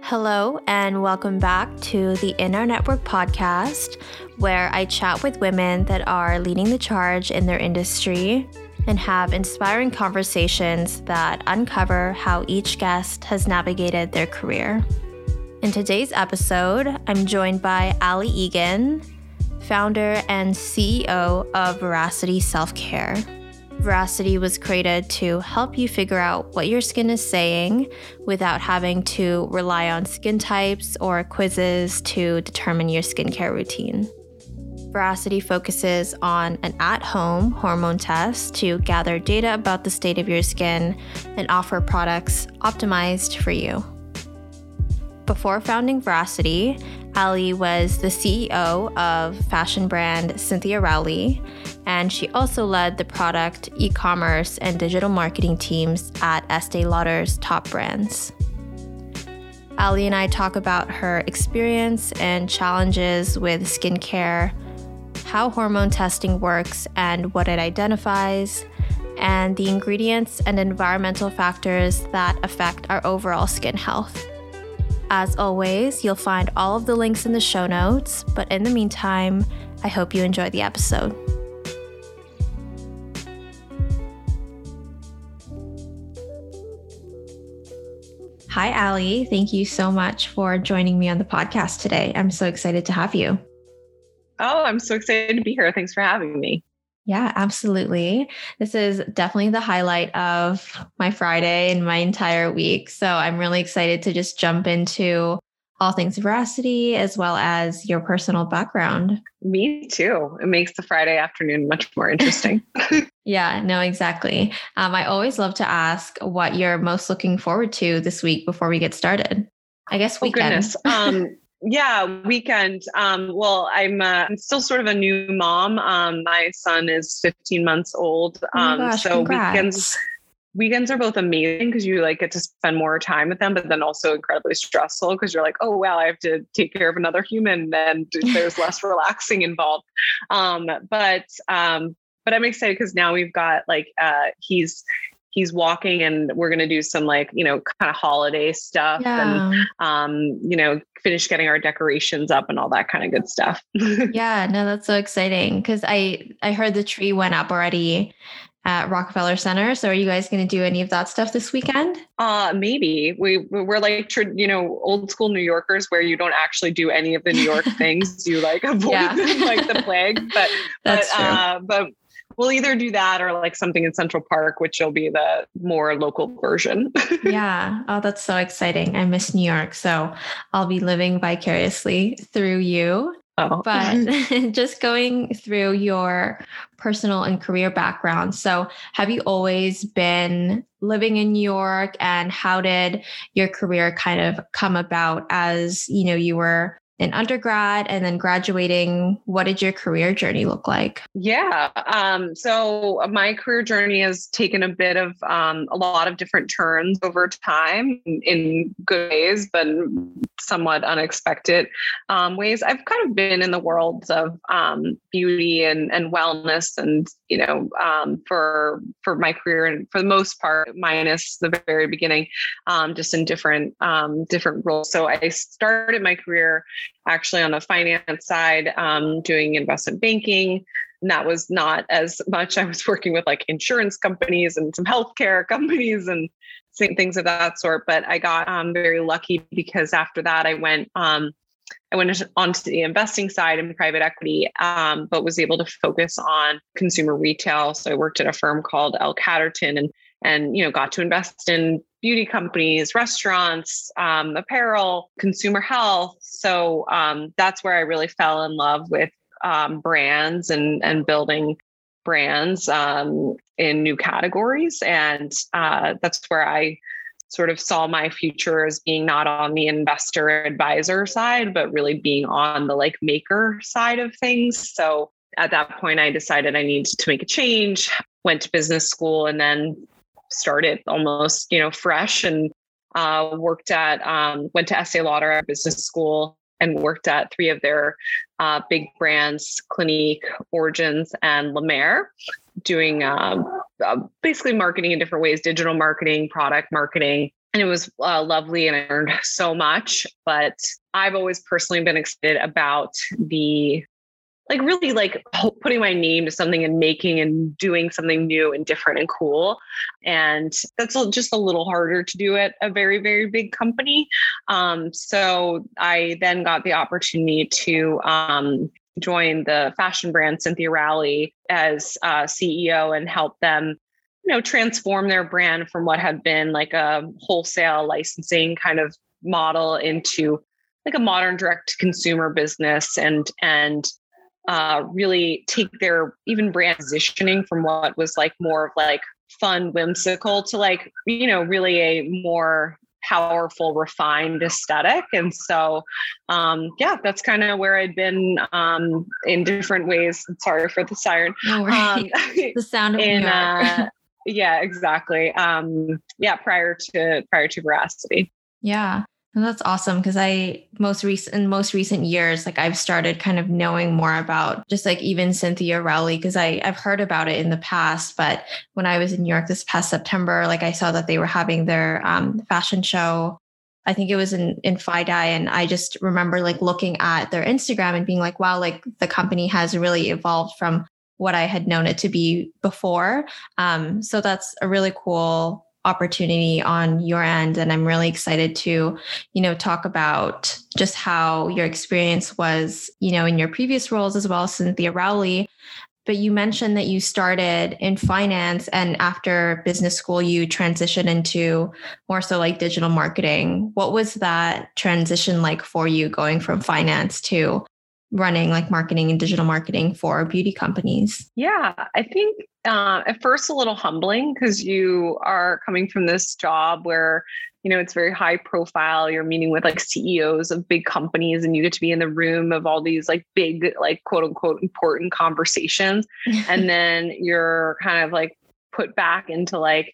Hello, and welcome back to the In Our Network podcast, where I chat with women that are leading the charge in their industry and have inspiring conversations that uncover how each guest has navigated their career. In today's episode, I'm joined by Ali Egan, founder and CEO of Veracity Self Care. Veracity was created to help you figure out what your skin is saying without having to rely on skin types or quizzes to determine your skincare routine. Veracity focuses on an at home hormone test to gather data about the state of your skin and offer products optimized for you. Before founding Veracity, Ali was the CEO of fashion brand Cynthia Rowley, and she also led the product, e commerce, and digital marketing teams at Estee Lauder's top brands. Ali and I talk about her experience and challenges with skincare, how hormone testing works and what it identifies, and the ingredients and environmental factors that affect our overall skin health. As always, you'll find all of the links in the show notes, but in the meantime, I hope you enjoy the episode. Hi, Ali. Thank you so much for joining me on the podcast today. I'm so excited to have you. Oh, I'm so excited to be here. Thanks for having me. Yeah, absolutely. This is definitely the highlight of my Friday and my entire week. So I'm really excited to just jump into all things veracity as well as your personal background. Me too. It makes the Friday afternoon much more interesting. yeah, no, exactly. Um, I always love to ask what you're most looking forward to this week before we get started. I guess weekend. Oh, goodness. Um, yeah, weekend. Um, well, I'm, uh, I'm still sort of a new mom. Um, my son is 15 months old. Oh um, gosh, so congrats. weekends weekends are both amazing because you like get to spend more time with them, but then also incredibly stressful because you're like, oh wow, I have to take care of another human, and there's less relaxing involved. Um, but um, but I'm excited because now we've got like uh, he's he's walking and we're going to do some like you know kind of holiday stuff Yeah. and um you know finish getting our decorations up and all that kind of good stuff yeah, no, that's so exciting because I I heard the tree went up already at Rockefeller Center. So are you guys going to do any of that stuff this weekend? uh maybe we we're like tr- you know old school new yorkers where you don't actually do any of the new york things you like avoid Yeah. them like the plague but That's but true. uh but we'll either do that or like something in central park which will be the more local version yeah. Oh, that's so exciting. I miss New York. So I'll be living vicariously through you. oh But just going through your personal and career background. So, have you always been living in New York and how did your career kind of come about as, you know, you were an undergrad and then graduating? What did your career journey look like? Yeah. Um, so my career journey has taken a bit of um, a lot of different turns over time in, in good ways, but somewhat unexpected um, ways. I've kind of been in the worlds of um, beauty and, and wellness, and you know, um, for for my career, and for the most part, minus the very beginning, um, just in different different roles. So I started my career actually on the finance side, um, doing investment banking. And that was not as much. I was working with like insurance companies and some healthcare companies and same things of that sort. But I got um, very lucky because after that, I went um, I went onto the investing side in private equity, um, but was able to focus on consumer retail. So I worked at a firm called L Catterton and and you know got to invest in beauty companies, restaurants, um, apparel, consumer health. So um, that's where I really fell in love with um, brands and and building brands um, in new categories, and uh, that's where I sort of saw my future as being not on the investor advisor side, but really being on the like maker side of things. So at that point, I decided I needed to make a change. Went to business school and then started almost you know fresh and uh, worked at um, went to Estee Lauder business school and worked at three of their uh, big brands, Clinique, Origins, and La Mer, doing um, uh, basically marketing in different ways, digital marketing, product marketing. And it was uh, lovely and I learned so much. But I've always personally been excited about the like really like putting my name to something and making and doing something new and different and cool. And that's just a little harder to do at a very very big company. Um, so i then got the opportunity to um, join the fashion brand cynthia rowley as uh, ceo and help them you know transform their brand from what had been like a wholesale licensing kind of model into like a modern direct consumer business and and uh, really take their even brand positioning from what was like more of like fun, whimsical to like, you know, really a more powerful, refined aesthetic. And so, um, yeah, that's kind of where I'd been um, in different ways. Sorry for the siren. No um, the sound of in, uh, yeah, exactly. Um, yeah, prior to prior to veracity. Yeah. And that's awesome because I most recent in most recent years, like I've started kind of knowing more about just like even Cynthia Rowley because I I've heard about it in the past, but when I was in New York this past September, like I saw that they were having their um, fashion show. I think it was in in FiDi, and I just remember like looking at their Instagram and being like, wow, like the company has really evolved from what I had known it to be before. Um, so that's a really cool opportunity on your end. And i'm really excited to you know talk about just how your experience was you know in your previous roles as well cynthia rowley. But you mentioned that you started in finance and after business school you transitioned into more so like digital marketing. What was that transition like for you going from finance to running like marketing and digital marketing for beauty companies? Yeah, I think uh, at first a little humbling because you are coming from this job where you know it's very high profile you're meeting with like ceos of big companies and you get to be in the room of all these like big like quote unquote important conversations and then you're kind of like put back into like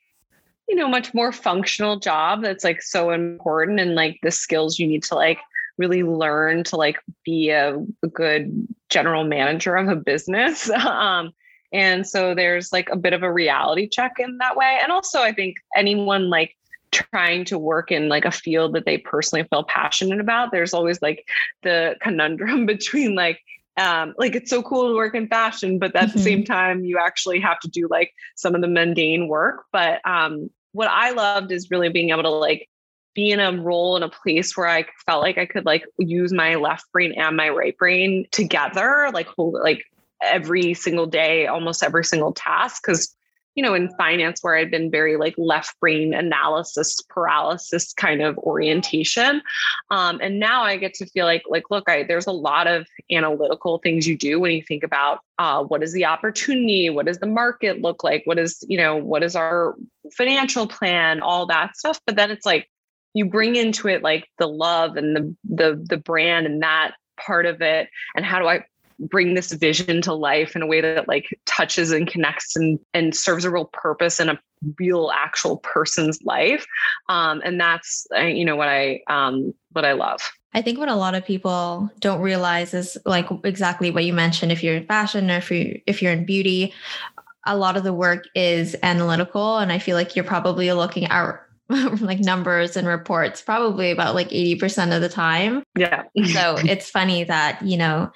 you know much more functional job that's like so important and like the skills you need to like really learn to like be a, a good general manager of a business. um, and so there's like a bit of a reality check in that way. And also, I think anyone like trying to work in like a field that they personally feel passionate about, there's always like the conundrum between like, um, like it's so cool to work in fashion, but at mm-hmm. the same mm-hmm. time, you actually have to do like some of the mundane work. But um, what I loved is really being able to like be in a role in a place where I felt like I could like use my left brain and my right brain together, like hold like every single day, almost every single task. Cause, you know, in finance where I'd been very like left brain analysis paralysis kind of orientation. Um, and now I get to feel like, like, look, I, there's a lot of analytical things you do when you think about uh, what is the opportunity? What does the market look like? What is, you know, what is our financial plan? All that stuff. But then it's like, you bring into it like the love and the the the brand and that part of it and how do i bring this vision to life in a way that like touches and connects and and serves a real purpose in a real actual person's life um, and that's uh, you know what i um, what i love I think what a lot of people don't realize is like exactly what you mentioned. If you're in fashion or if you if you're in beauty, a lot of the work is analytical, and I feel like you're probably looking at like numbers and reports probably about like 80% of the time. Yeah. so it's funny that, you know,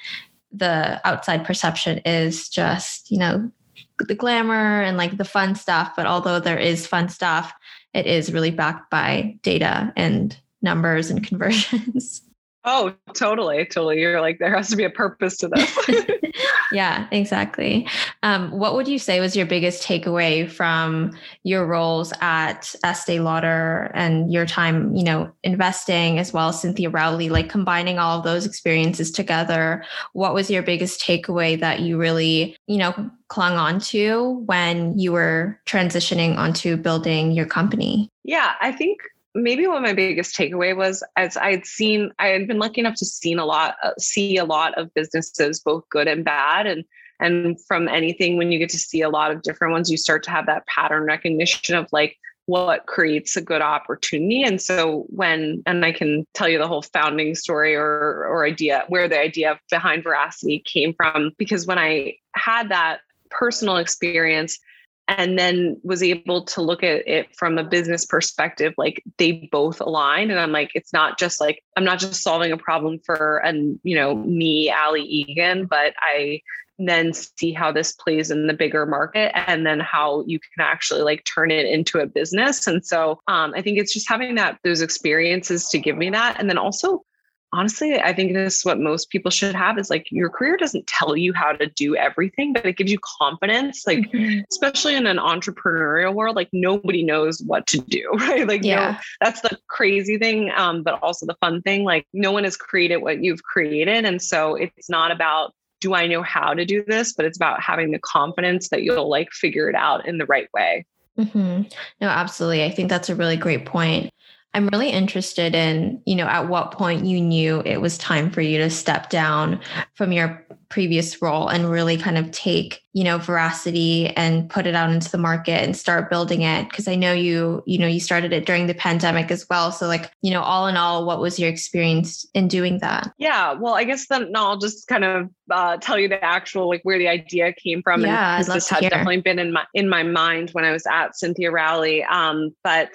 the outside perception is just, you know, the glamour and like the fun stuff. But although there is fun stuff, it is really backed by data and numbers and conversions. Oh, totally, totally. You're like, there has to be a purpose to this. yeah, exactly. Um, what would you say was your biggest takeaway from your roles at Estee Lauder and your time, you know, investing as well as Cynthia Rowley, like combining all of those experiences together? What was your biggest takeaway that you really, you know, clung on to when you were transitioning onto building your company? Yeah, I think maybe what my biggest takeaway was as I had seen, I had been lucky enough to see a lot, uh, see a lot of businesses, both good and bad, and and from anything when you get to see a lot of different ones, you start to have that pattern recognition of like what creates a good opportunity. And so when, and I can tell you the whole founding story or, or idea, where the idea behind Veracity came from, because when I had that personal experience, and then was able to look at it from a business perspective like they both align and i'm like it's not just like i'm not just solving a problem for and you know me ali egan but i then see how this plays in the bigger market and then how you can actually like turn it into a business. And so um, i think it's just having that those experiences to give me that. And then also honestly, I think this is what most people should have is like your career doesn't tell you how to do everything, but it gives you confidence. Like, mm-hmm. especially in an entrepreneurial world, like nobody knows what to do, right? Like, yeah, no, that's the crazy thing, um, but also the fun thing. Like, no one has created what you've created. And so it's not about, do I know how to do this? But it's about having the confidence that you'll like figure it out in the right way. Mm-hmm. No, absolutely. I think that's a really great point. I'm really interested in, you know, at what point you knew it was time for you to step down from your previous role and really kind of take, you know, veracity and put it out into the market and start building it because I know you, you know, you started it during the pandemic as well. So like, you know, all in all, what was your experience in doing that? Yeah, well, I guess then no, I'll just kind of uh, tell you the actual like where the idea came from yeah, and this had definitely been in my in my mind when I was at Cynthia Rowley. Um, but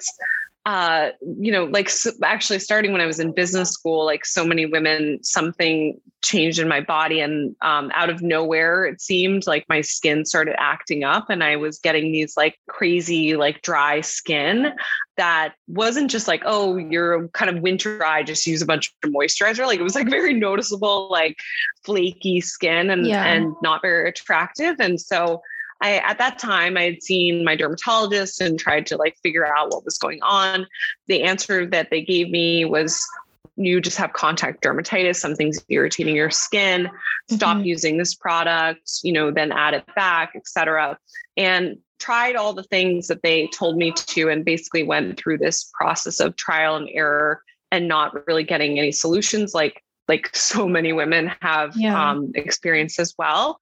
uh, you know, like so actually starting when I was in business school, like so many women, something changed in my body. And um, out of nowhere, it seemed like my skin started acting up and I was getting these like crazy, like dry skin that wasn't just like, oh, you're kind of winter dry, just use a bunch of moisturizer. Like it was like very noticeable, like flaky skin and, yeah. and not very attractive. And so I at that time I had seen my dermatologist and tried to like figure out what was going on. The answer that they gave me was you just have contact dermatitis, something's irritating your skin, stop mm-hmm. using this product, you know, then add it back, etc. And tried all the things that they told me to and basically went through this process of trial and error and not really getting any solutions like like so many women have yeah. um, experienced as well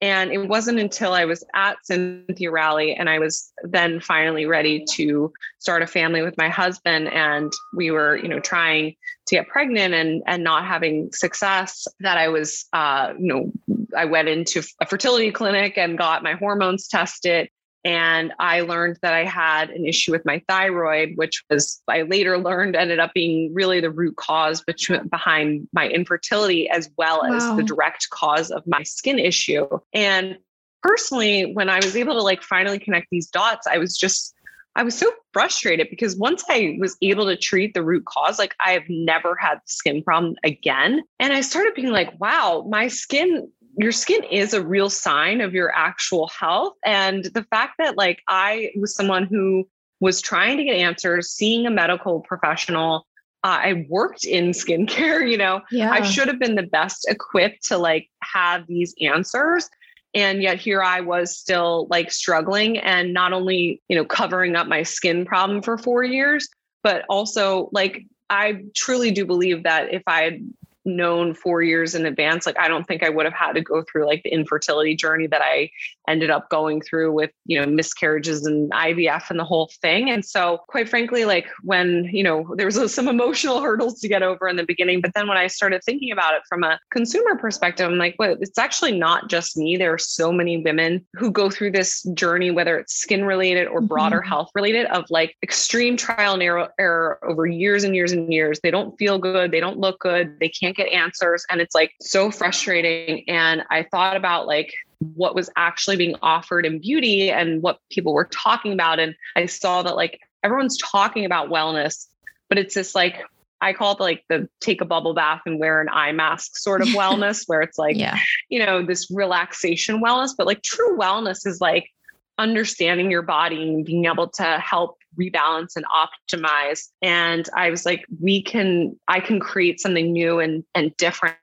and it wasn't until I was at Cynthia Rowley and I was then finally ready to start a family with my husband. And we were, you know, trying to get pregnant and and not having success that I was uh, you know, I went into a fertility clinic and got my hormones tested and I learned that I had an issue with my thyroid, which was I later learned ended up being really the root cause between, behind my infertility, as well wow. as the direct cause of my skin issue. And personally, when I was able to like finally connect these dots, I was just I was so frustrated because once I was able to treat the root cause, like I have never had the skin problem again. And I started being like, wow, my skin your skin is a real sign of your actual health. And the fact that, like, I was someone who was trying to get answers, seeing a medical professional. Uh, I worked in skincare, you know, yeah. I should have been the best equipped to like have these answers. And yet here I was still like struggling and not only, you know, covering up my skin problem for four years, but also like I truly do believe that if I had known four years in advance, like I don't think I would have had to go through like the infertility journey that I ended up going through with, you know, miscarriages and IVF and the whole thing. And so, quite frankly, like when, you know, there was some emotional hurdles to get over in the beginning, but then when I started thinking about it from a consumer perspective, I'm like, well, it's actually not just me. There are so many women who go through this journey, whether it's skin related or broader mm-hmm. health related, of like extreme trial and error, error over years and years and years. They don't feel good. They don't look good. They can't get answers. And it's like so frustrating. And I thought about like, what was actually being offered in beauty and what people were talking about. And I saw that like everyone's talking about wellness, but it's this like, I call it like the take a bubble bath and wear an eye mask sort of wellness, where it's like, yeah. you know, this relaxation wellness. But like true wellness is like understanding your body and being able to help rebalance and optimize and i was like we can i can create something new and and different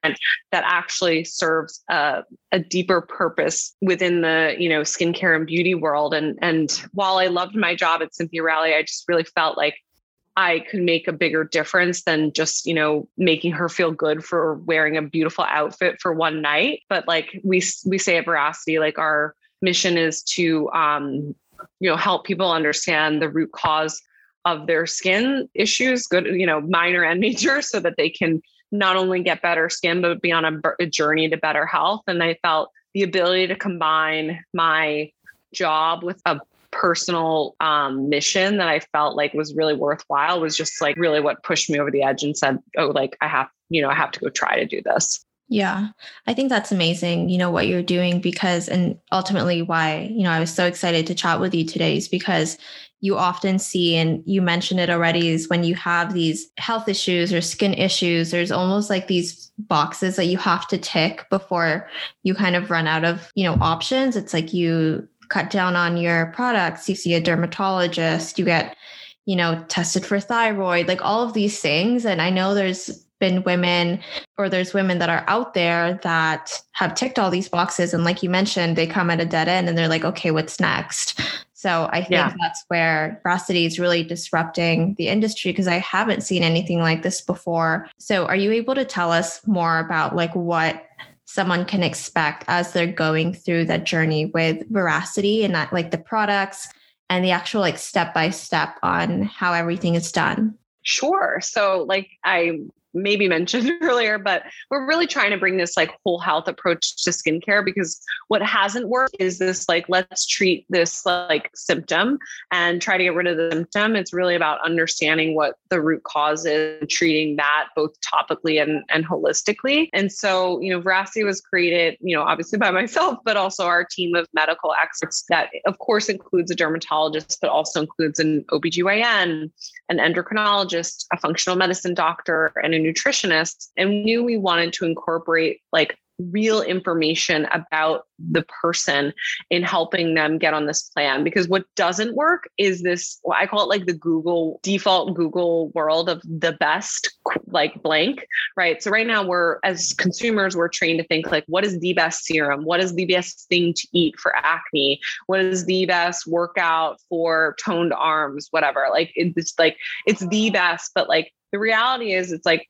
that actually serves a, a deeper purpose within the you know skincare and beauty world and and while i loved my job at cynthia rowley i just really felt like I could make a bigger difference than just, you know, making her feel good for wearing a beautiful outfit for one night. But like we we say at Veracity, like our mission is to um, you know help people understand the root cause of their skin issues good you know minor and major so that they can not only get better skin but be on a, a journey to better health and i felt the ability to combine my job with a personal um, mission that I felt like was really worthwhile was just like really what pushed me over the edge and said, oh, like I have, you know, I have to go try to do this. Yeah, I think that's amazing, you know, what you're doing because, and ultimately why, you know, I was so excited to chat with you today is because you often see, and you mentioned it already, is when you have these health issues or skin issues, there's almost like these boxes that you have to tick before you kind of run out of, you know, options. It's like you cut down on your products, you see a dermatologist, you get, you know, tested for thyroid, like all of these things. And I know there's been women or there's women that are out there that have ticked all these boxes and like you mentioned they come at a dead end and they're like okay what's next so i think yeah. that's where veracity is really disrupting the industry because i haven't seen anything like this before so are you able to tell us more about like what someone can expect as they're going through that journey with veracity and that like the products and the actual like step by step on how everything is done Sure. So, like I maybe mentioned earlier, but we're really trying to bring this like whole health approach to skincare because what hasn't worked is this like, let's treat this like symptom and try to get rid of the symptom. It's really about understanding what the root cause is treating that both topically and, and holistically. And so, you know, Veracity was created, you know, obviously by myself, but also our team of medical experts that, of course, includes a dermatologist, but also includes an OBGYN, an endocrinologist, a functional medicine doctor, and a nutritionist and knew we wanted to incorporate like real information about the person in helping them get on this plan. Because what doesn't work is this well, i call it like the google default google world of the best like blank right? So right now we're as consumers we're trained to think like what is the best serum? What is the best thing to eat for acne? What is the best workout for toned arms? Whatever. Like it's like it's the best but like the reality is it's like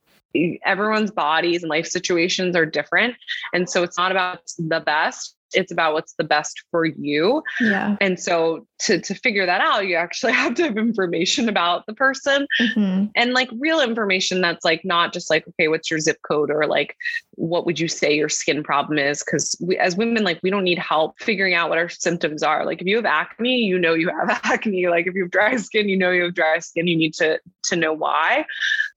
everyone's bodies and life situations are different. And so it's not about the best it's about what's the best for you. Yeah. And so to to figure that out, you actually have to have information about the person mm-hmm. and like real information that's like not just like, okay, what's your zip code or like what would you say your skin problem is? Because we as women, like we don't need help figuring out what our symptoms are. Like if you have acne, you know you have acne. Like if you have dry skin, you know you have dry skin. You need to to know why.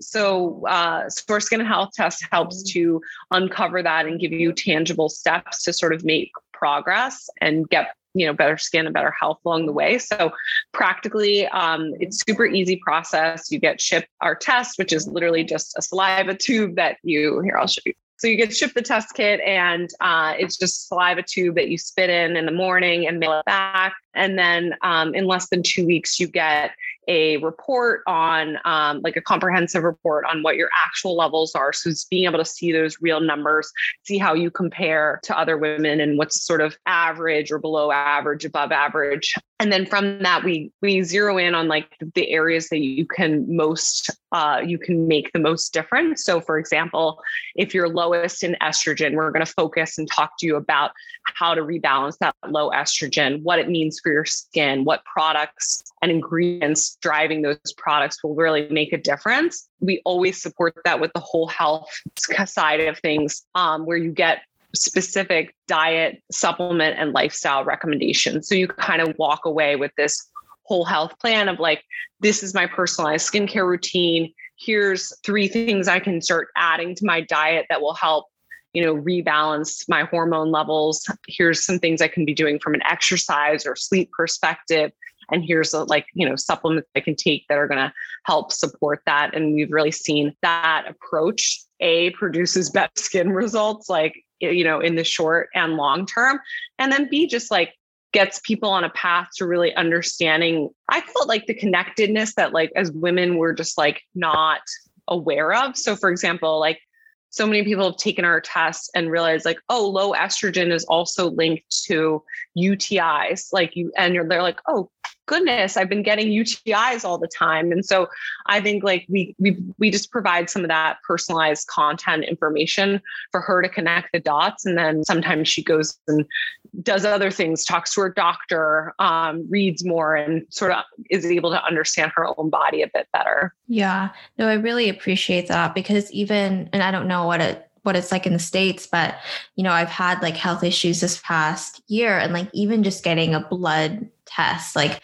So uh Source Skin Health Test helps to uncover that and give you tangible steps to sort of make progress and get you know better skin and better health along the way. So practically um, it's super easy process. You get shipped our test which is literally just a saliva tube that you here i'll show you. So you get shipped the test kit and uh, it's just saliva tube that you spit in in the morning and mail it back. And then um, in less than two weeks you get a report on um, like a comprehensive report on what your actual levels are. So it's being able to see those real numbers, see how you compare to other women and what's sort of average or below average, above average. And then from that, we we zero in on like the areas that you can most uh, you can make the most difference. So, for example, if you're lowest in estrogen, we're going to focus and talk to you about how to rebalance that low estrogen, what it means for your skin, what products and ingredients driving those products will really make a difference. We always support that with the whole health side of things, um, where you get specific diet, supplement, and lifestyle recommendations. So you kind of walk away with this whole health plan of like, this is my personalized skincare routine. Here's three things I can start adding to my diet that will help you know rebalance my hormone levels here's some things i can be doing from an exercise or sleep perspective and here's a, like you know supplements i can take that are going to help support that. And we've really seen that approach a produces better skin results like you know in the short and long term. And then b just like gets people on a path to really understanding. I felt like the connectedness that like as women we're just like not aware of. So for example like so many people have taken our tests and realized like oh low estrogen is also linked to utis like you and they're like oh goodness, I've been getting UTIs all the time. And so I think like we we we just provide some of that personalized content information for her to connect the dots. And then sometimes she goes and does other things, talks to her doctor, um, reads more, and sort of is able to understand her own body a bit better. Yeah. No, I really appreciate that because even and I don't know what it what it's like in the states but you know i've had like health issues this past year and like even just getting a blood test like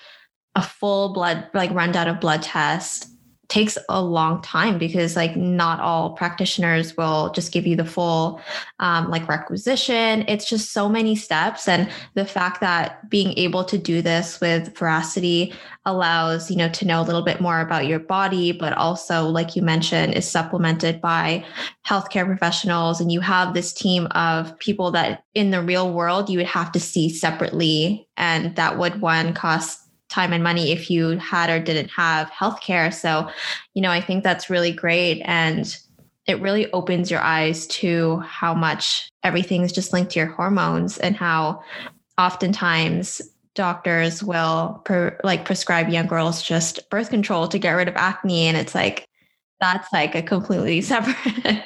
a full blood like rundown of blood test takes a long time because like not all practitioners will just give you the full um, like requisition. It's just so many steps and the fact that being able to do this with veracity allows you know to know a little bit more about your body but also like you mentioned is supplemented by healthcare professionals and you have this team of people that in the real world you would have to see separately and that would one cost time and money if you had or didn't have healthcare. So, you know, I think that's really great. And it really opens your eyes to how much everything is just linked to your hormones and how oftentimes doctors will per, like prescribe young girls just birth control to get rid of acne and it's like that's like a completely separate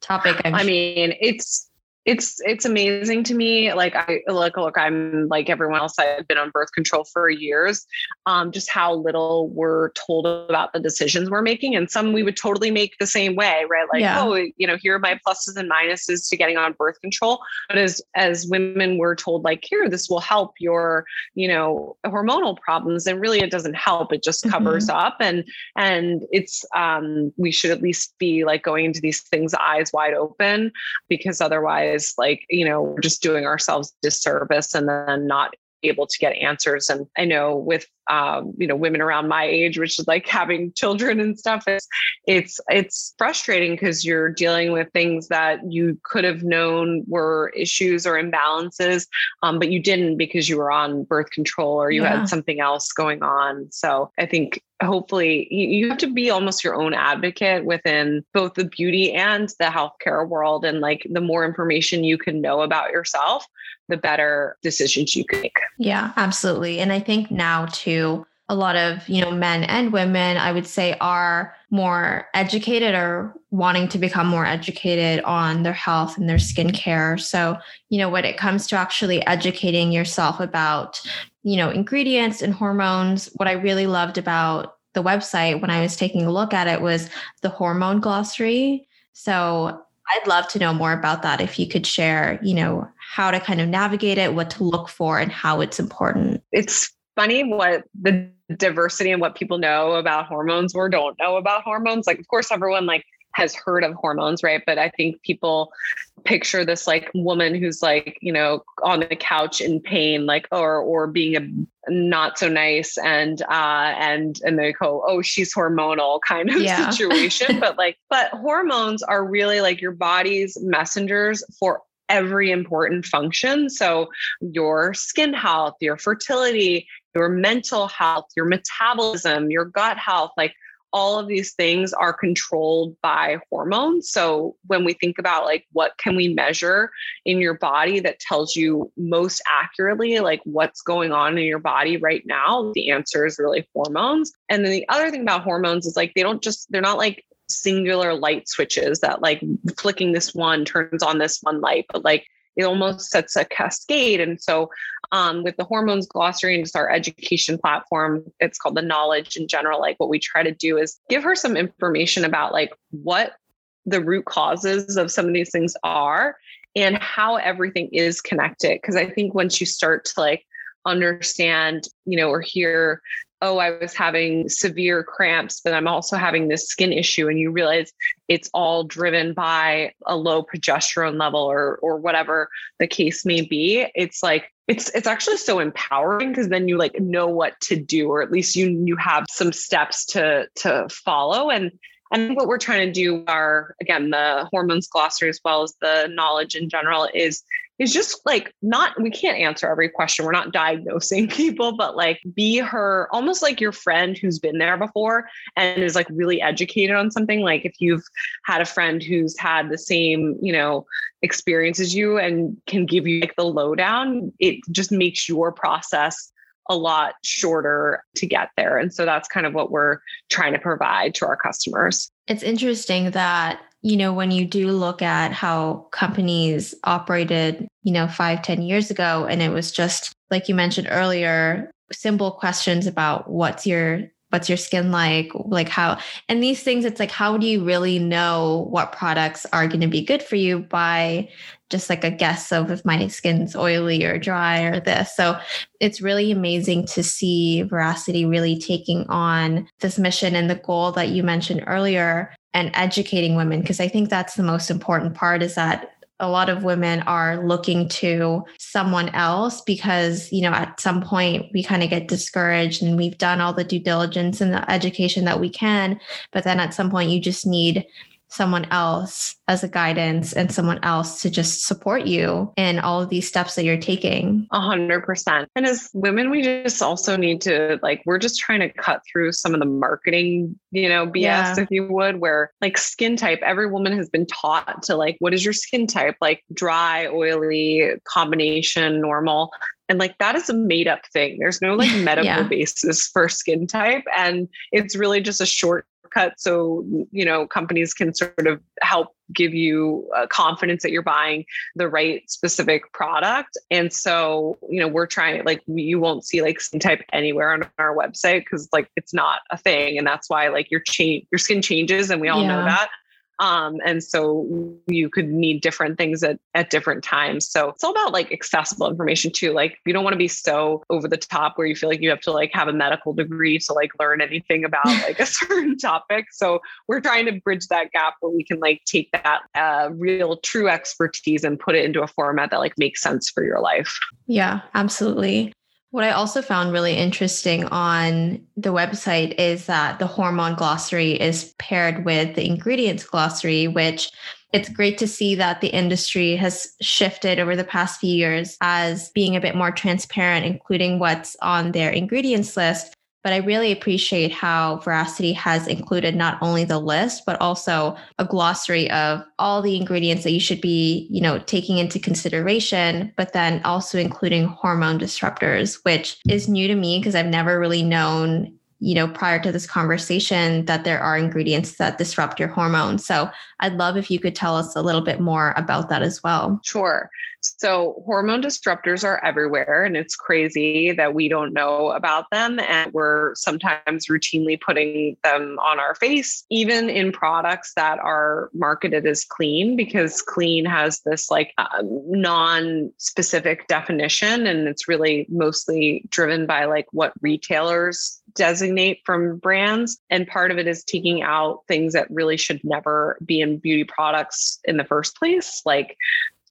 topic I'm i mean it's it's it's amazing to me. Like I look, look, I'm like everyone else. I've been on birth control for years. Um, just how little we're told about the decisions we're making, and some we would totally make the same way, right? Like, yeah. oh, you know, here are my pluses and minuses to getting on birth control. But as as women, we're told like, here, this will help your, you know, hormonal problems, and really, it doesn't help. It just covers mm-hmm. up, and and it's um, we should at least be like going into these things eyes wide open, because otherwise like you know we're just doing ourselves disservice and then not able to get answers and i know with um, you know women around my age which is like having children and stuff it's it's it's frustrating because you're dealing with things that you could have known were issues or imbalances um, but you didn't because you were on birth control or you yeah. had something else going on so i think hopefully you have to be almost your own advocate within both the beauty and the healthcare world and like the more information you can know about yourself the better decisions you can make. Yeah absolutely. And i think now too a lot of you know men and women i would say are more educated or wanting to become more educated on their health and their skincare. So you know when it comes to actually educating yourself about you know ingredients and hormones what i really loved about the website when i was taking a look at it was the hormone glossary. So I'd love to know more about that if you could share, you know, how to kind of navigate it, what to look for and how it's important. It's funny what the diversity and what people know about hormones or don't know about hormones. Like, of course, everyone like has heard of hormones, right? But I think people picture this like woman who's like, you know, on the couch in pain, like, or or being a not so nice and uh and and they go, oh, she's hormonal kind of yeah. situation. but like, but hormones are really like your body's messengers for every important function. So, your skin health, your fertility, your mental health, your metabolism, your gut health, like all of these things are controlled by hormones. So when we think about like what can we measure in your body that tells you most accurately like what's going on in your body right now, the answer is really hormones. And then the other thing about hormones is like they don't just they're not like singular light switches that like clicking this one turns on this one light, but like it almost sets a cascade. And so, um, with the hormones glossary and just our education platform, it's called the knowledge in general. Like, what we try to do is give her some information about like what the root causes of some of these things are and how everything is connected. Because I think once you start to like understand, you know, or hear oh, I was having severe cramps, but I'm also having this skin issue. And you realize it's all driven by a low progesterone level or or whatever the case may be. It's like it's it's actually so empowering because then you like know what to do, or at least you you have some steps to to follow. And and what we're trying to do are again the hormones glossary as well as the knowledge in general is is just like not we can't answer every question we're not diagnosing people but like be her almost like your friend who's been there before and is like really educated on something like if you've had a friend who's had the same you know experience as you and can give you like the lowdown it just makes your process a lot shorter to get there. And so that's kind of what we're trying to provide to our customers. It's interesting that you know when you do look at how companies operated you know five ten years ago and it was just like you mentioned earlier simple questions about what's your what's your skin like like how and these things it's like how do you really know what products are going to be good for you by just like a guess of if my skin's oily or dry or this. So it's really amazing to see veracity really taking on this mission and the goal that you mentioned earlier and educating women because i think that's the most important part is that a lot of women are looking to someone else because you know at some point we kind of get discouraged and we've done all the due diligence and the education that we can but then at some point you just need someone else as a guidance and someone else to just support you in all of these steps that you're taking. A hundred percent. And as women, we just also need to like, we're just trying to cut through some of the marketing, you know, BS, yeah. if you would, where like skin type, every woman has been taught to like, what is your skin type? Like dry, oily, combination, normal. And like that is a made up thing. There's no like medical yeah. basis for skin type. And it's really just a short cut so you know companies can sort of help give you uh, confidence that you're buying the right specific product. And so you know we're trying like you won't see like skin type anywhere on our website because like it's not a thing. And that's why like your change your skin changes and we all yeah. know that um, and so you could need different things at, at different times. So it's all about like accessible information too. Like you don't want to be so over the top where you feel like you have to like have a medical degree to like learn anything about like a certain topic. So we're trying to bridge that gap where we can like take that uh, real true expertise and put it into a format that like makes sense for your life. Yeah, absolutely. What I also found really interesting on the website is that the hormone glossary is paired with the ingredients glossary, which it's great to see that the industry has shifted over the past few years as being a bit more transparent, including what's on their ingredients list, but I really appreciate how Veracity has included not only the list, but also a glossary of all the ingredients that you should be, you know, taking into consideration, but then also including hormone disruptors, which is new to me because I've never really known you know, prior to this conversation, that there are ingredients that disrupt your hormones. So I'd love if you could tell us a little bit more about that as well. Sure. So hormone disruptors are everywhere, and it's crazy that we don't know about them. And we're sometimes routinely putting them on our face, even in products that are marketed as clean, because clean has this like uh, non specific definition. And it's really mostly driven by like what retailers designate from brands. And part of it is taking out things that really should never be in beauty products in the first place, like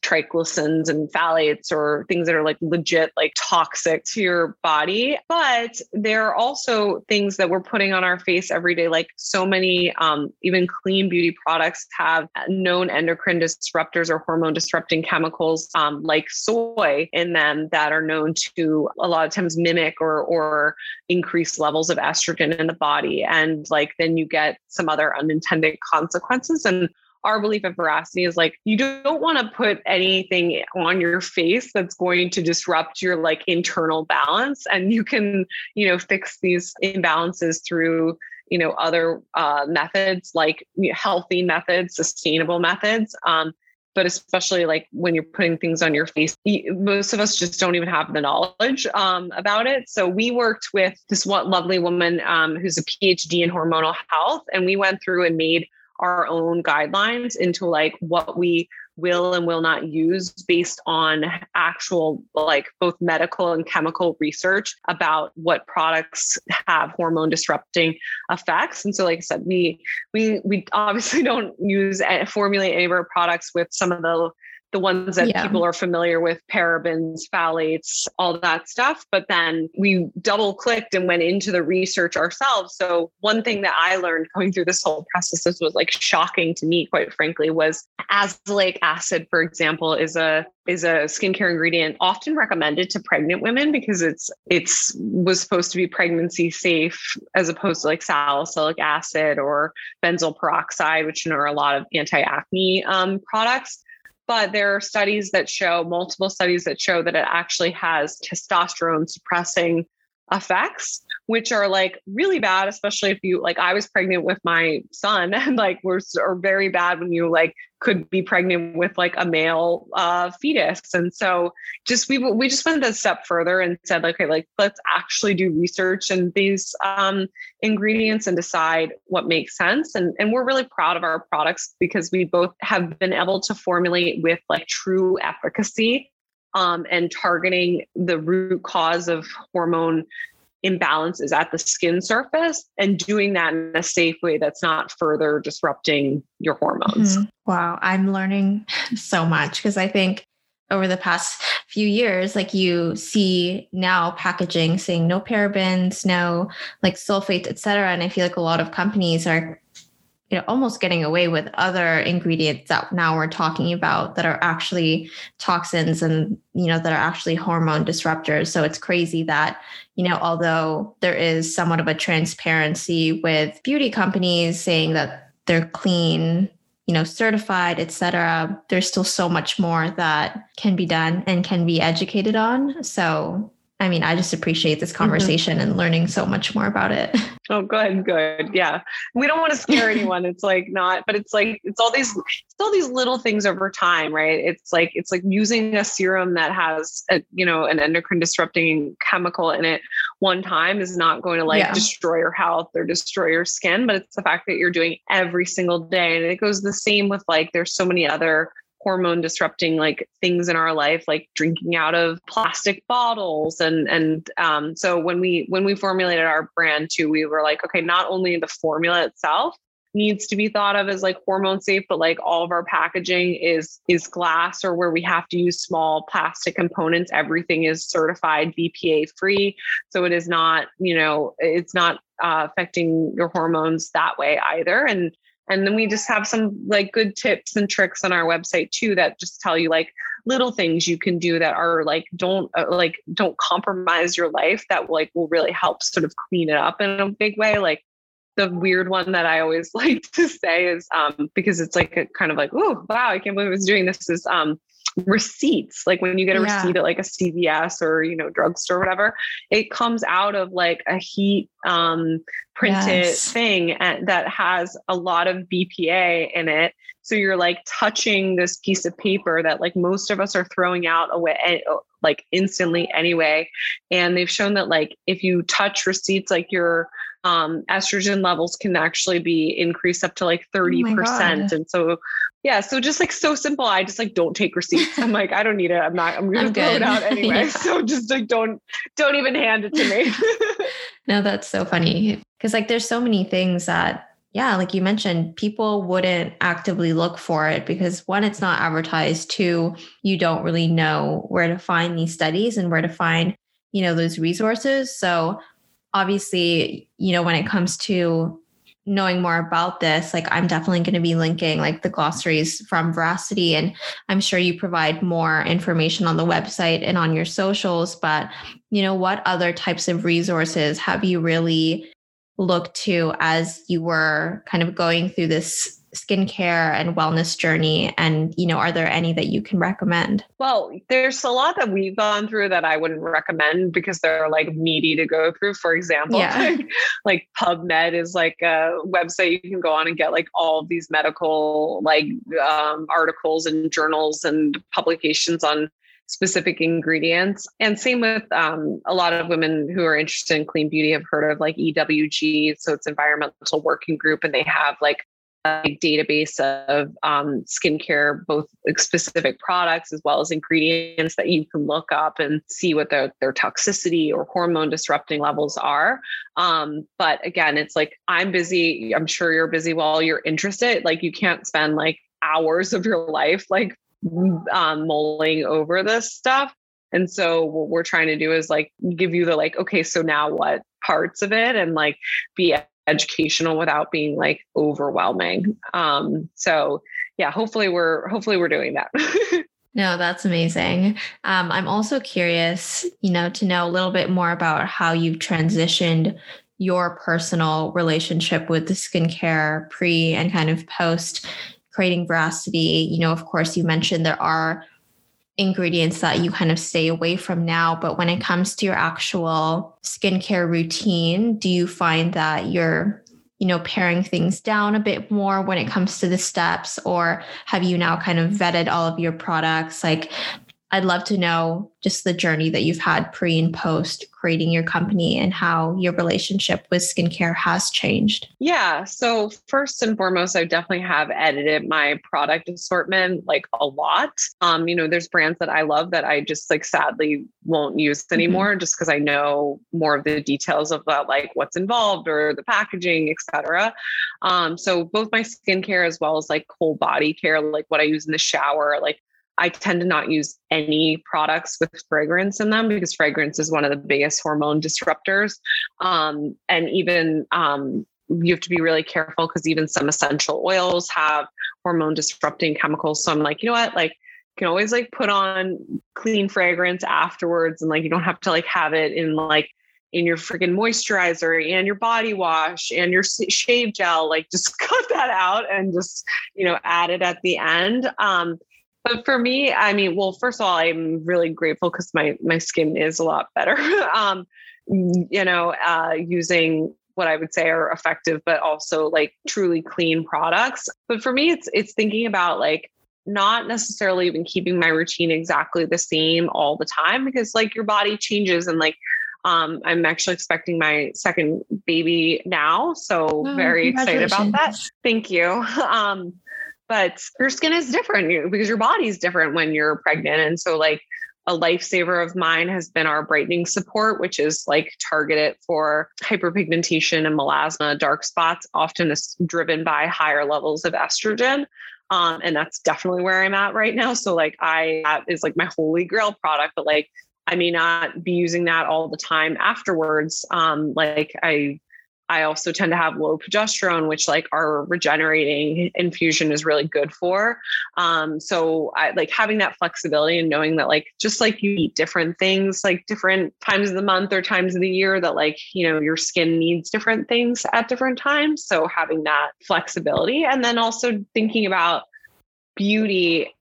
triglycerides and phthalates or things that are like legit like toxic to your body. But there are also things that we're putting on our face every day like so many um, even clean beauty products have known endocrine disruptors or hormone disrupting chemicals um, like soy in them that are known to a lot of times mimic or or increase levels of estrogen in the body. And like then you get some other unintended consequences. And our belief of veracity is like you don't want to put anything on your face that's going to disrupt your like internal balance and you can you know fix these imbalances through you know other uh, methods like healthy methods sustainable methods um, but especially like when you're putting things on your face most of us just don't even have the knowledge um, about it. So we worked with this one lovely woman um, who's a phd in hormonal health and we went through and made our own guidelines into like what we will and will not use based on actual like both medical and chemical research about what products have hormone disrupting effects. And so like i said we we we obviously don't use eh, formulate any of our products with some of the the ones that yeah. people are familiar with parabens, phthalates, all that stuff. But then we double clicked and went into the research ourselves. So, one thing that I learned going through this whole process, this was like shocking to me, quite frankly, was azelaic acid, for example, is a is a skincare ingredient often recommended to pregnant women because it's it's was supposed to be pregnancy safe as opposed to like salicylic acid or benzoyl peroxide, which are a lot of anti-acne um, products but there are studies that show multiple studies that show that it actually has testosterone suppressing effects which are like really bad especially if you like i was pregnant with my son and like were are very bad when you like could be pregnant with like a male uh, fetus. And so just we we just went a step further and said okay like let's actually do research and these um, ingredients and decide what makes sense. And and we're really proud of our products because we both have been able to formulate with like true efficacy um, and targeting the root cause of hormone imbalances at the skin surface and doing that in a safe way that's not further disrupting your hormones. Mm-hmm. Wow, I'm learning so much because I think over the past few years, like you see now packaging saying no parabens, no like sulfates, etc. And I feel like a lot of companies are you know almost getting away with other ingredients that now we're talking about that are actually toxins and you know that are actually hormone disruptors. So it's crazy that you know although there is somewhat of a transparency with beauty companies saying that they're clean you know certified etc there's still so much more that can be done and can be educated on. So I mean, I just appreciate this mm-hmm. conversation mm-hmm. and learning so much more about it. Oh, good, good. Yeah. We don't want to scare anyone. It's like not, but it's like it's all these it's all these little things over time, right? It's like it's like using a serum that has a, you know, an endocrine disrupting chemical in it one time is not going to like yeah. destroy your health or destroy your skin, but it's the fact that you're doing every single day. And it goes the same with like there's so many other hormone disrupting like things in our life like drinking out of plastic bottles. And and um, so when we when we formulated our brand too we were like okay not only the formula itself needs to be thought of as like hormone safe but like all of our packaging is is glass or where we have to use small plastic components. Everything is certified bpa free. So it is not you know it's not uh, affecting your hormones that way either. And and then we just have some like good tips and tricks on our website too that just tell you like little things you can do that are like don't uh, like don't compromise your life that like will really help sort of clean it up in a big way. Like the weird one that I always like to say is um because it's like a kind of like oh wow I can't believe I was doing this is um receipts like when you get a yeah. receipt at like a cvs or you know drugstore or whatever it comes out of like a heat um, printed yes. thing and, that has a lot of bpa in it so you're like touching this piece of paper that like most of us are throwing out away eh, like instantly anyway and they've shown that like if you touch receipts like your um, estrogen levels can actually be increased up to like 30%. Oh and so, yeah, so just like so simple. I just like don't take receipts. I'm like, I don't need it. I'm not, I'm going to throw it out anyway. yeah. So just like don't, don't even hand it to me. no, that's so funny. Cause like there's so many things that yeah, like you mentioned, people wouldn't actively look for it because one, it's not advertised. Two, you don't really know where to find these studies and where to find, you know, those resources. So obviously, you know, when it comes to knowing more about this, like I'm definitely going to be linking like the glossaries from Veracity. And I'm sure you provide more information on the website and on your socials. But, you know, what other types of resources have you really looked to as you were kind of going through this skincare and wellness journey? And you know are there any that you can recommend? Well there's a lot that we've gone through that i wouldn't recommend because they're like meaty to go through. For example yeah. like pubmed is like a website you can go on and get like all of these medical like um, articles and journals and publications on specific ingredients. And same with um, a lot of women who are interested in clean beauty have heard of like EWG. So it's Environmental Working Group, and they have like a database of um, skincare, both specific products as well as ingredients that you can look up and see what their, their toxicity or hormone disrupting levels are. Um, but again, it's like I'm busy. I'm sure you're busy while you're interested. Like you can't spend like hours of your life like um, mulling over this stuff. And so what we're trying to do is like give you the like, okay, so now what parts of it and like be educational without being like overwhelming. Um, so yeah, hopefully we're hopefully we're doing that. no, that's amazing. Um, I'm also curious, you know, to know a little bit more about how you've transitioned your personal relationship with the skincare pre and kind of post creating veracity. You know, of course, you mentioned there are ingredients that you kind of stay away from now. But when it comes to your actual skincare routine, do you find that you're you know, paring things down a bit more when it comes to the steps? Or have you now kind of vetted all of your products? Like, I'd love to know just the journey that you've had pre and post creating your company and how your relationship with skincare has changed. Yeah. So, first and foremost, I definitely have edited my product assortment like a lot. Um, you know, there's brands that I love that I just like sadly won't use mm-hmm. anymore mm-hmm. just because I know more of the details of that, like what's involved or the packaging, etc. Um, so, both my skincare as well as like whole body care, like what I use in the shower, like I tend to not use any products with fragrance in them because fragrance is one of the biggest hormone disruptors. Um, and even um, you have to be really careful because even some essential oils have hormone disrupting chemicals. So I'm like, you know what? Like, you can always like put on clean fragrance afterwards and like you don't have to like have it in like in your freaking moisturizer and your body wash and your shave gel like just cut that out and just you know add it at the end um but for me, I mean, well, first of all, I'm really grateful because my my skin is a lot better. um, you know, uh, using what I would say are effective, but also like truly clean products. But for me, it's it's thinking about like not necessarily even keeping my routine exactly the same all the time because like your body changes and like um, I'm actually expecting my second baby now, so oh, very excited about that. Thank you. Um, but your skin is different because your body's different when you're pregnant. And so, like, a lifesaver of mine has been our brightening support, which is like targeted for hyperpigmentation and melasma, dark spots, often is driven by higher levels of estrogen. Um, and that's definitely where I'm at right now. So, like, I that is like my holy grail product, but like, I may not be using that all the time afterwards. Um, like, I I also tend to have low progesterone, which like our regenerating infusion is really good for. Um, so I like having that flexibility and knowing that like just like you eat different things, like different times of the month or times of the year, that like you know your skin needs different things at different times. So having that flexibility, and then also thinking about beauty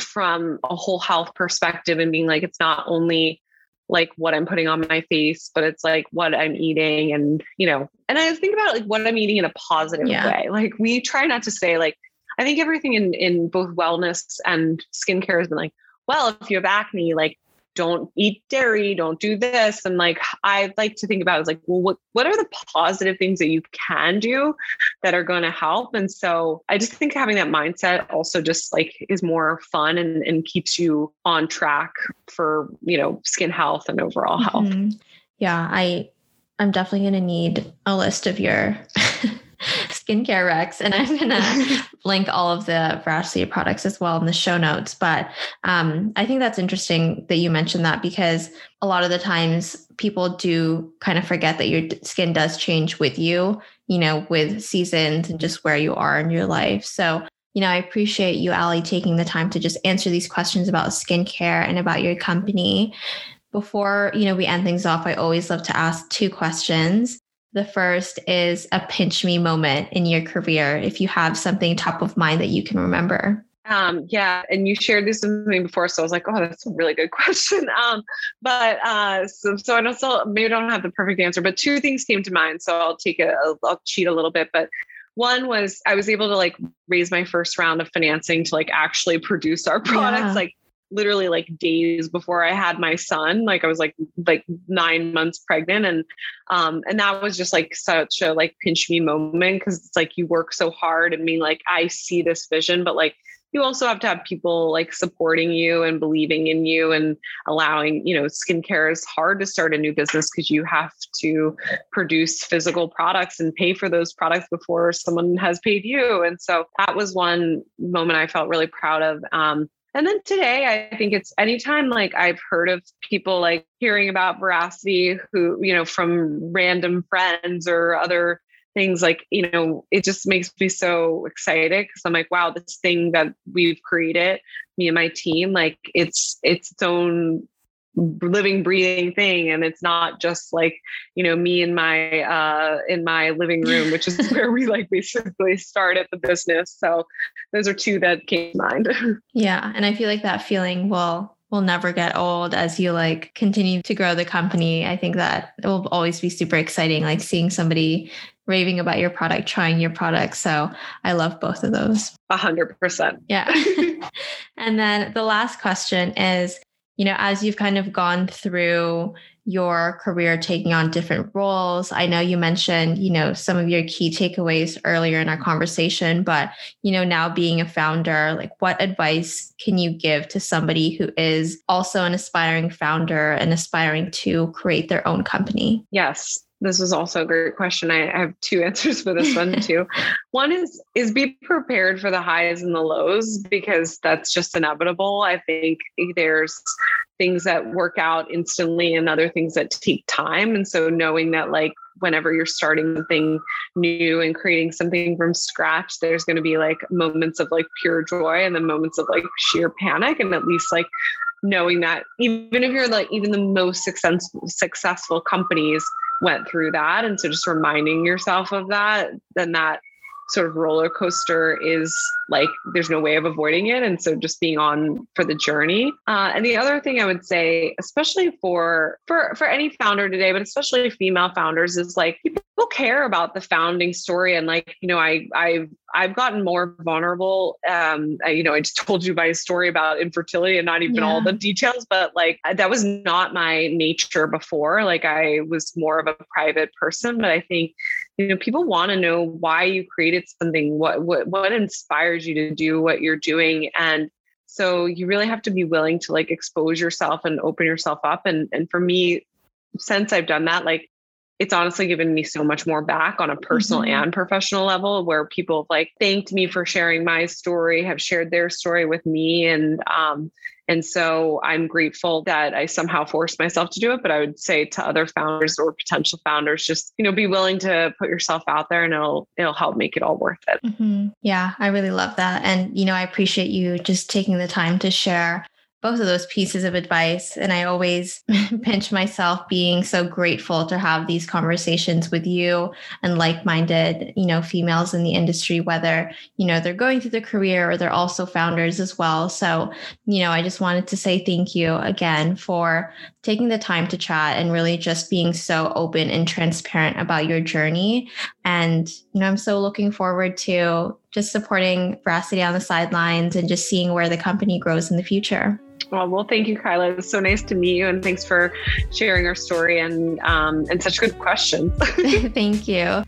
from a whole health perspective and being like it's not only like what I'm putting on my face, but it's like what I'm eating and, you know, and I think about like what I'm eating in a positive yeah. way. Like we try not to say like, I think everything in, in both wellness and skincare has been like, well, if you have acne, like don't eat dairy, don't do this. And like I like to think about is like, well, what what are the positive things that you can do that are going to help? And so I just think having that mindset also just like is more fun and, and keeps you on track for, you know, skin health and overall health. Mm-hmm. Yeah, I I'm definitely gonna need a list of your skincare Rex, and I'm gonna link all of the Veracity products as well in the show notes. But um, I think that's interesting that you mentioned that because a lot of the times people do kind of forget that your skin does change with you, you know, with seasons and just where you are in your life. So you know, I appreciate you, Ali, taking the time to just answer these questions about skincare and about your company. Before, you know, we end things off, I always love to ask two questions. The first is a pinch me moment in your career, if you have something top of mind that you can remember. Um, yeah, and you shared this with me before, so I was like, "Oh, that's a really good question." Um, but uh, so, so I don't still maybe I don't have the perfect answer, but two things came to mind, so I'll take a I'll cheat a little bit. But one was I was able to like raise my first round of financing to like actually produce our products, yeah. like literally like days before I had my son. Like I was like like nine months pregnant, and um, and that was just like such a like pinch me moment because it's like you work so hard and mean like I see this vision, but like you also have to have people like supporting you and believing in you and allowing you know skincare is hard to start a new business because you have to produce physical products and pay for those products before someone has paid you and so that was one moment i felt really proud of um, and then today, I think it's anytime like I've heard of people like hearing about veracity who, you know, from random friends or other things like, you know, it just makes me so excited because I'm like, wow, this thing that we've created, me and my team, like it's it's its own living breathing thing and it's not just like you know me in my uh in my living room which is where we like basically started the business so those are two that came to mind yeah and i feel like that feeling will will never get old as you like continue to grow the company. I think that it will always be super exciting, like seeing somebody raving about your product, trying your product. So I love both of those. A hundred percent. Yeah. and then the last question is, you know, as you've kind of gone through your career taking on different roles. I know you mentioned, you know, some of your key takeaways earlier in our conversation, but, you know, now being a founder, like what advice can you give to somebody who is also an aspiring founder and aspiring to create their own company? Yes this was also a great question. I, have two answers for this one too. one is is be prepared for the highs and the lows because that's just inevitable. I think there's things that work out instantly and other things that take time. And so knowing that like whenever you're starting something new and creating something from scratch, there's going to be like moments of like pure joy and then moments of like sheer panic. And at least like knowing that even if you're like even the most successful successful companies went through that. And so just reminding yourself of that then that sort of roller coaster is like there's no way of avoiding it and so just being on for the journey uh, and the other thing i would say especially for for for any founder today but especially female founders is like people care about the founding story and like you know i i've I've gotten more vulnerable. Um, I, you know, I just told you my story about infertility and not even yeah. all the details, but like that was not my nature before. Like I was more of a private person, but I think you know people want to know why you created something what what what inspires you to do what you're doing and so you really have to be willing to like expose yourself and open yourself up and and for me since i've done that like it's honestly given me so much more back on a personal mm-hmm. and professional level where people have like thanked me for sharing my story have shared their story with me and um and so I'm grateful that I somehow forced myself to do it. But I would say to other founders or potential founders, just, you know, be willing to put yourself out there and it'll, it'll help make it all worth it. Mm-hmm. Yeah, I really love that. And, you know, I appreciate you just taking the time to share both of those pieces of advice. And I always pinch myself being so grateful to have these conversations with you and like minded, you know, females in the industry, whether, you know, they're going through their career or they're also founders as well. So, you know, I just wanted to say thank you again for taking the time to chat and really just being so open and transparent about your journey. And, you know, I'm so looking forward to just supporting Veracity on the sidelines and just seeing where the company grows in the future. Well, well, thank you, Kyla. It was so nice to meet you, and thanks for sharing our story and um, and such good questions. thank you.